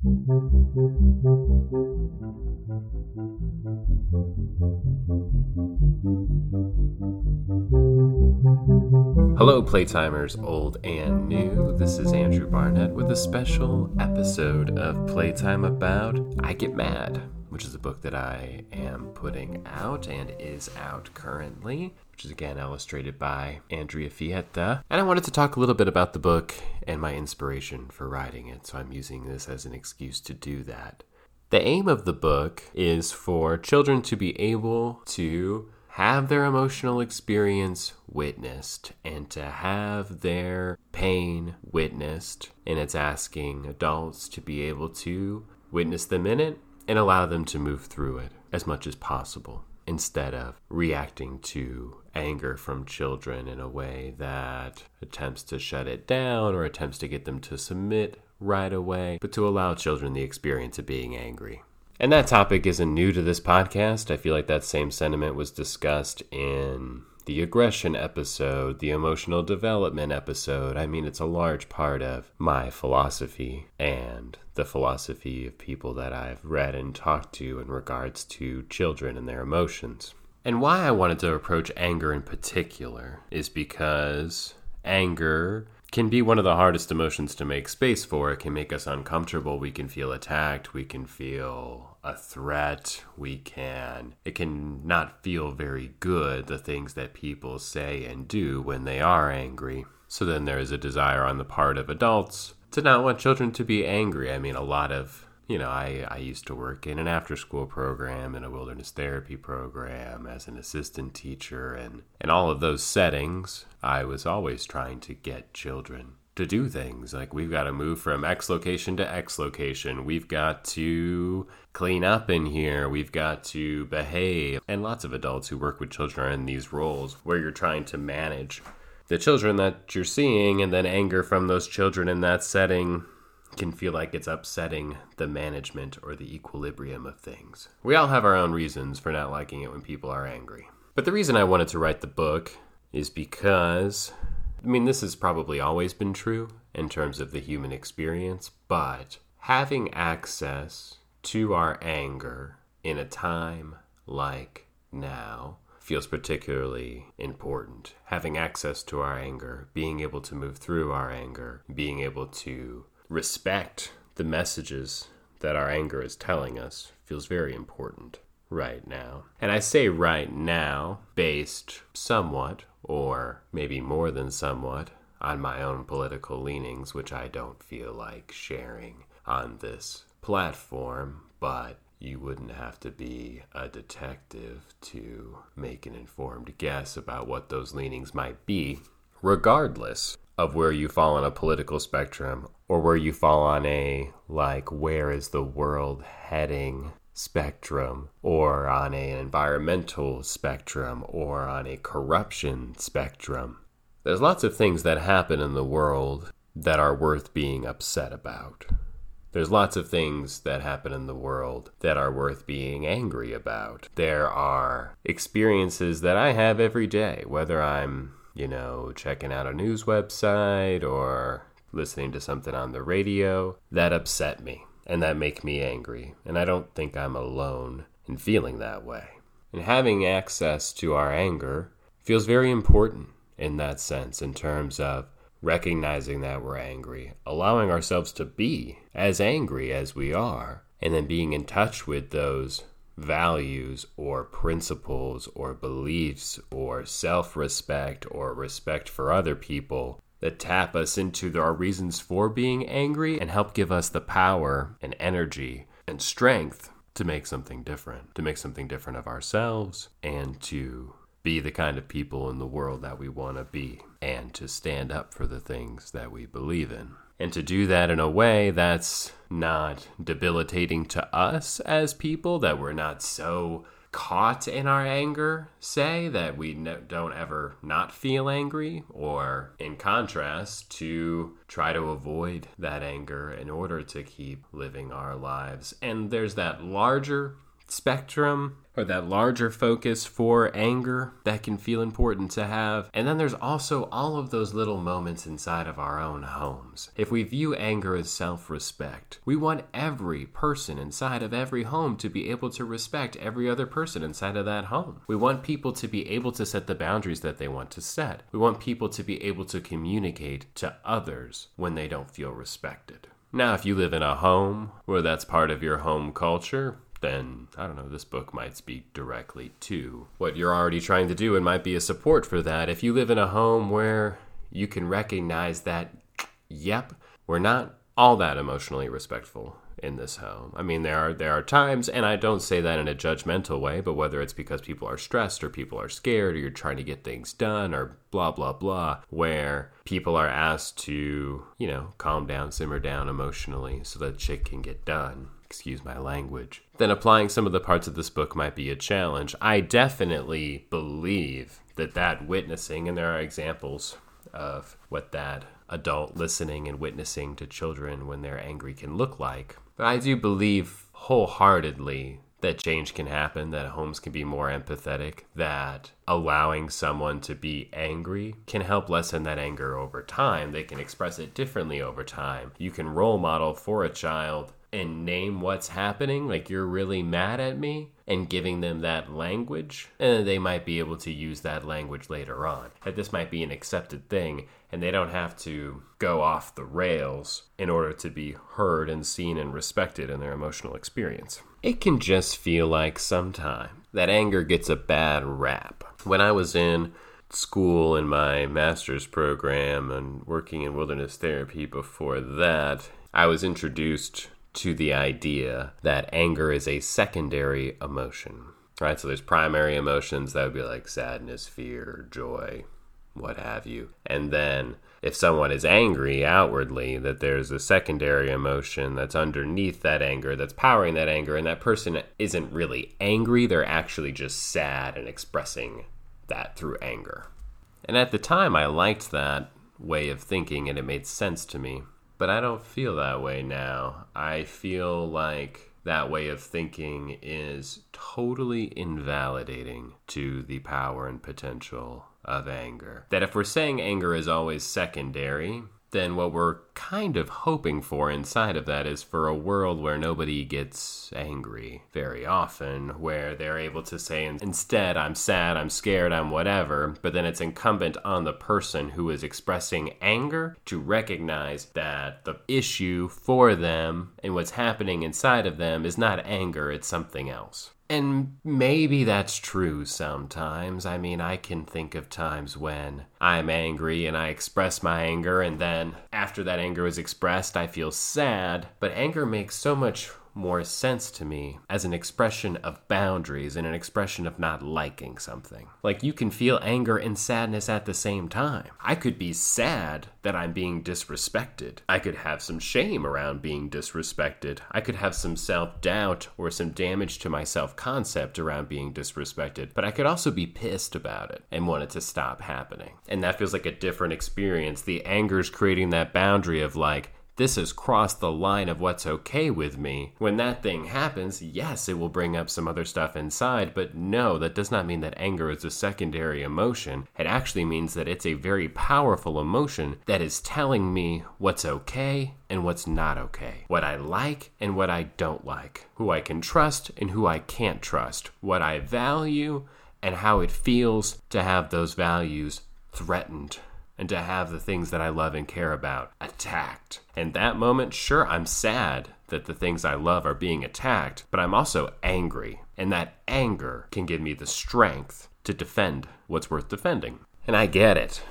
Hello, Playtimers, old and new. This is Andrew Barnett with a special episode of Playtime about I Get Mad, which is a book that I am putting out and is out currently, which is again illustrated by Andrea Fietta. And I wanted to talk a little bit about the book and my inspiration for writing it, so I'm using this as an excuse to do that. The aim of the book is for children to be able to have their emotional experience witnessed and to have their pain witnessed. And it's asking adults to be able to witness them in it and allow them to move through it as much as possible instead of reacting to anger from children in a way that attempts to shut it down or attempts to get them to submit right away, but to allow children the experience of being angry. And that topic isn't new to this podcast. I feel like that same sentiment was discussed in the aggression episode, the emotional development episode. I mean, it's a large part of my philosophy and the philosophy of people that I've read and talked to in regards to children and their emotions. And why I wanted to approach anger in particular is because anger can be one of the hardest emotions to make space for. It can make us uncomfortable. We can feel attacked. We can feel a threat. We can, it can not feel very good, the things that people say and do when they are angry. So then there is a desire on the part of adults to not want children to be angry. I mean, a lot of you know, I, I used to work in an after school program and a wilderness therapy program as an assistant teacher and in all of those settings, I was always trying to get children to do things. Like we've got to move from X location to X location. We've got to clean up in here. We've got to behave. And lots of adults who work with children are in these roles where you're trying to manage the children that you're seeing and then anger from those children in that setting can feel like it's upsetting the management or the equilibrium of things. We all have our own reasons for not liking it when people are angry. But the reason I wanted to write the book is because, I mean, this has probably always been true in terms of the human experience, but having access to our anger in a time like now feels particularly important. Having access to our anger, being able to move through our anger, being able to respect the messages that our anger is telling us feels very important right now. And I say right now based somewhat, or maybe more than somewhat, on my own political leanings, which I don't feel like sharing on this platform, but you wouldn't have to be a detective to make an informed guess about what those leanings might be. Regardless, of where you fall on a political spectrum or where you fall on a like where is the world heading spectrum or on an environmental spectrum or on a corruption spectrum. There's lots of things that happen in the world that are worth being upset about. There's lots of things that happen in the world that are worth being angry about. There are experiences that I have every day, whether I'm you know, checking out a news website or listening to something on the radio that upset me and that make me angry. And I don't think I'm alone in feeling that way. And having access to our anger feels very important in that sense, in terms of recognizing that we're angry, allowing ourselves to be as angry as we are, and then being in touch with those values or principles or beliefs or self respect or respect for other people that tap us into our reasons for being angry and help give us the power and energy and strength to make something different, to make something different of ourselves and to be the kind of people in the world that we want to be and to stand up for the things that we believe in and to do that in a way that's not debilitating to us as people, that we're not so caught in our anger, say, that we no, don't ever not feel angry, or in contrast, to try to avoid that anger in order to keep living our lives. And there's that larger spectrum or that larger focus for anger that can feel important to have. And then there's also all of those little moments inside of our own homes. If we view anger as self respect, we want every person inside of every home to be able to respect every other person inside of that home. We want people to be able to set the boundaries that they want to set. We want people to be able to communicate to others when they don't feel respected. Now, if you live in a home where that's part of your home culture, then I don't know, this book might speak directly to what you're already trying to do and might be a support for that. If you live in a home where you can recognize that, yep, we're not all that emotionally respectful in this home. I mean, there are there are times, and I don't say that in a judgmental way, but whether it's because people are stressed or people are scared or you're trying to get things done or blah blah blah, where people are asked to, you know, calm down, simmer down emotionally so that shit can get done excuse my language, then applying some of the parts of this book might be a challenge. I definitely believe that that witnessing, and there are examples of what that adult listening and witnessing to children when they're angry can look like. But I do believe wholeheartedly that change can happen, that homes can be more empathetic, that allowing someone to be angry can help lessen that anger over time. They can express it differently over time. You can role model for a child and name what's happening, like you're really mad at me, and giving them that language, and they might be able to use that language later on. That this might be an accepted thing, and they don't have to go off the rails in order to be heard and seen and respected in their emotional experience. It can just feel like sometimes that anger gets a bad rap. When I was in school in my master's program and working in wilderness therapy before that, I was introduced to the idea that anger is a secondary emotion. Right? So there's primary emotions that would be like sadness, fear, joy, what have you. And then if someone is angry outwardly, that there's a secondary emotion that's underneath that anger, that's powering that anger, and that person isn't really angry, they're actually just sad and expressing that through anger. And at the time, I liked that way of thinking, and it made sense to me. But I don't feel that way now. I feel like that way of thinking is totally invalidating to the power and potential of anger. That if we're saying anger is always secondary, then what we're kind of hoping for inside of that is for a world where nobody gets angry very often, where they're able to say, instead, I'm sad, I'm scared, I'm whatever, but then it's incumbent on the person who is expressing anger to recognize that the issue for them and what's happening inside of them is not anger, it's something else. And maybe that's true sometimes. I mean, I can think of times when I'm angry and I express my anger, and then after that anger is expressed, I feel sad. But anger makes so much more sense to me as an expression of boundaries and an expression of not liking something. Like you can feel anger and sadness at the same time. I could be sad that I'm being disrespected. I could have some shame around being disrespected. I could have some self doubt or some damage to my self concept around being disrespected. But I could also be pissed about it and want it to stop happening. And that feels like a different experience. The anger is creating that boundary of like, this has crossed the line of what's okay with me. When that thing happens, yes, it will bring up some other stuff inside, but no, that does not mean that anger is a secondary emotion. It actually means that it's a very powerful emotion that is telling me what's okay and what's not okay, what I like and what I don't like, who I can trust and who I can't trust, what I value and how it feels to have those values threatened and to have the things that I love and care about attacked. And that moment, sure, I'm sad that the things I love are being attacked, but I'm also angry. And that anger can give me the strength to defend what's worth defending. And I get it.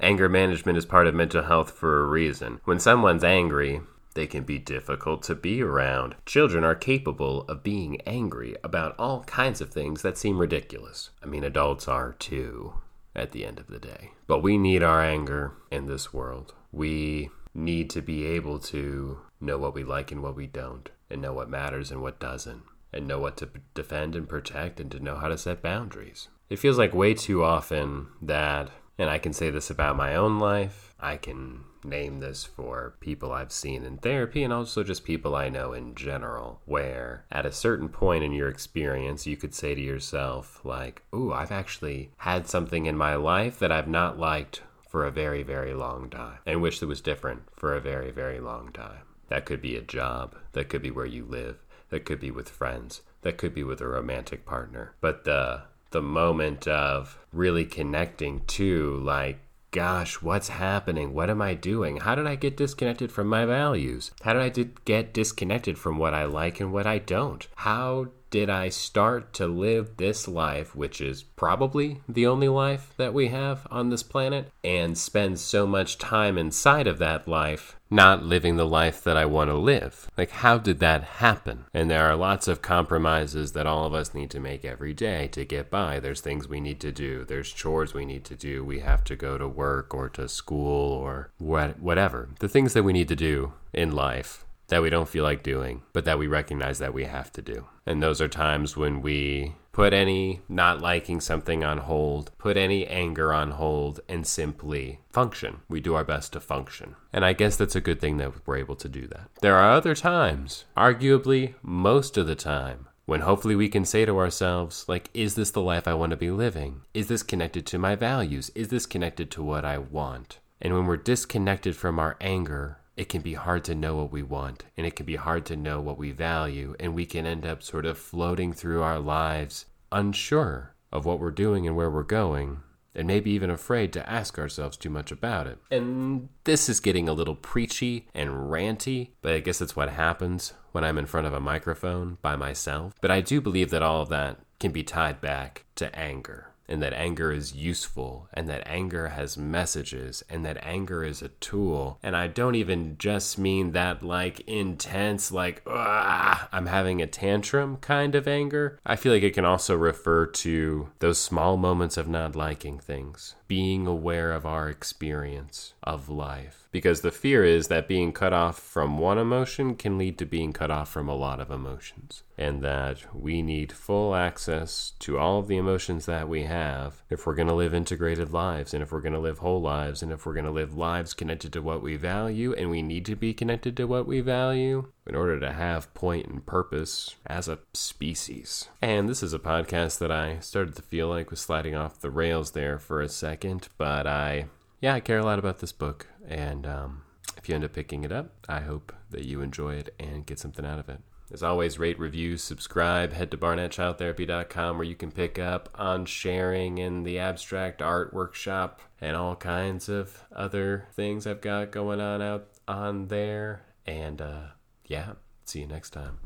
Anger management is part of mental health for a reason. When someone's angry, they can be difficult to be around. Children are capable of being angry about all kinds of things that seem ridiculous. I mean, adults are too at the end of the day. But we need our anger in this world. We need to be able to know what we like and what we don't, and know what matters and what doesn't, and know what to defend and protect, and to know how to set boundaries. It feels like way too often that And I can say this about my own life. I can name this for people I've seen in therapy and also just people I know in general, where at a certain point in your experience, you could say to yourself, like, Ooh, I've actually had something in my life that I've not liked for a very, very long time and wish it was different for a very, very long time. That could be a job, that could be where you live, that could be with friends, that could be with a romantic partner. But the the moment of really connecting to like gosh, what's happening? What am I doing? How did I get disconnected from my values? How did I get disconnected from what I like and what I don't? How did I start to live this life, which is probably the only life that we have on this planet, and spend so much time inside of that life not living the life that I want to live? Like, how did that happen? And there are lots of compromises that all of us need to make every day to get by. There's things we need to do, there's chores we need to do. We have to go to work or to school or what, whatever. The things that we need to do in life that we don't feel like doing, but that we recognize that we have to do. And those are times when we put any not liking something on hold, put any anger on hold, and simply function. We do our best to function. And I guess that's a good thing that we're able to do that. There are other times, arguably most of the time, when hopefully we can say to ourselves, like, is this the life I want to be living? Is this connected to my values? Is this connected to what I want? And when we're disconnected from our anger it can be hard to know what we want and it can be hard to know what we value. And we can end up sort of floating through our lives unsure of what we're doing and where we're going, and maybe even afraid to ask ourselves too much about it. And this is getting a little preachy and ranty, but I guess that's what happens when I'm in front of a microphone by myself. But I do believe that all of that can be tied back to anger and that anger is useful and that anger has messages and that anger is a tool. And I don't even just mean that like intense, like, I'm having a tantrum kind of anger. I feel like it can also refer to those small moments of not liking things, being aware of our experience of life. Because the fear is that being cut off from one emotion can lead to being cut off from a lot of emotions, and that we need full access to all of the emotions that we have if we're going to live integrated lives, and if we're going to live whole lives, and if we're going to live lives connected to what we value, and we need to be connected to what we value in order to have point and purpose as a species. And this is a podcast that I started to feel like was sliding off the rails there for a second, but I yeah, I care a lot about this book. And um, if you end up picking it up, I hope that you enjoy it and get something out of it. As always, rate, review, subscribe, head to barnettchildtherapy.com where you can pick up on sharing in the abstract art workshop and all kinds of other things I've got going on out on there. And uh, yeah, see you next time.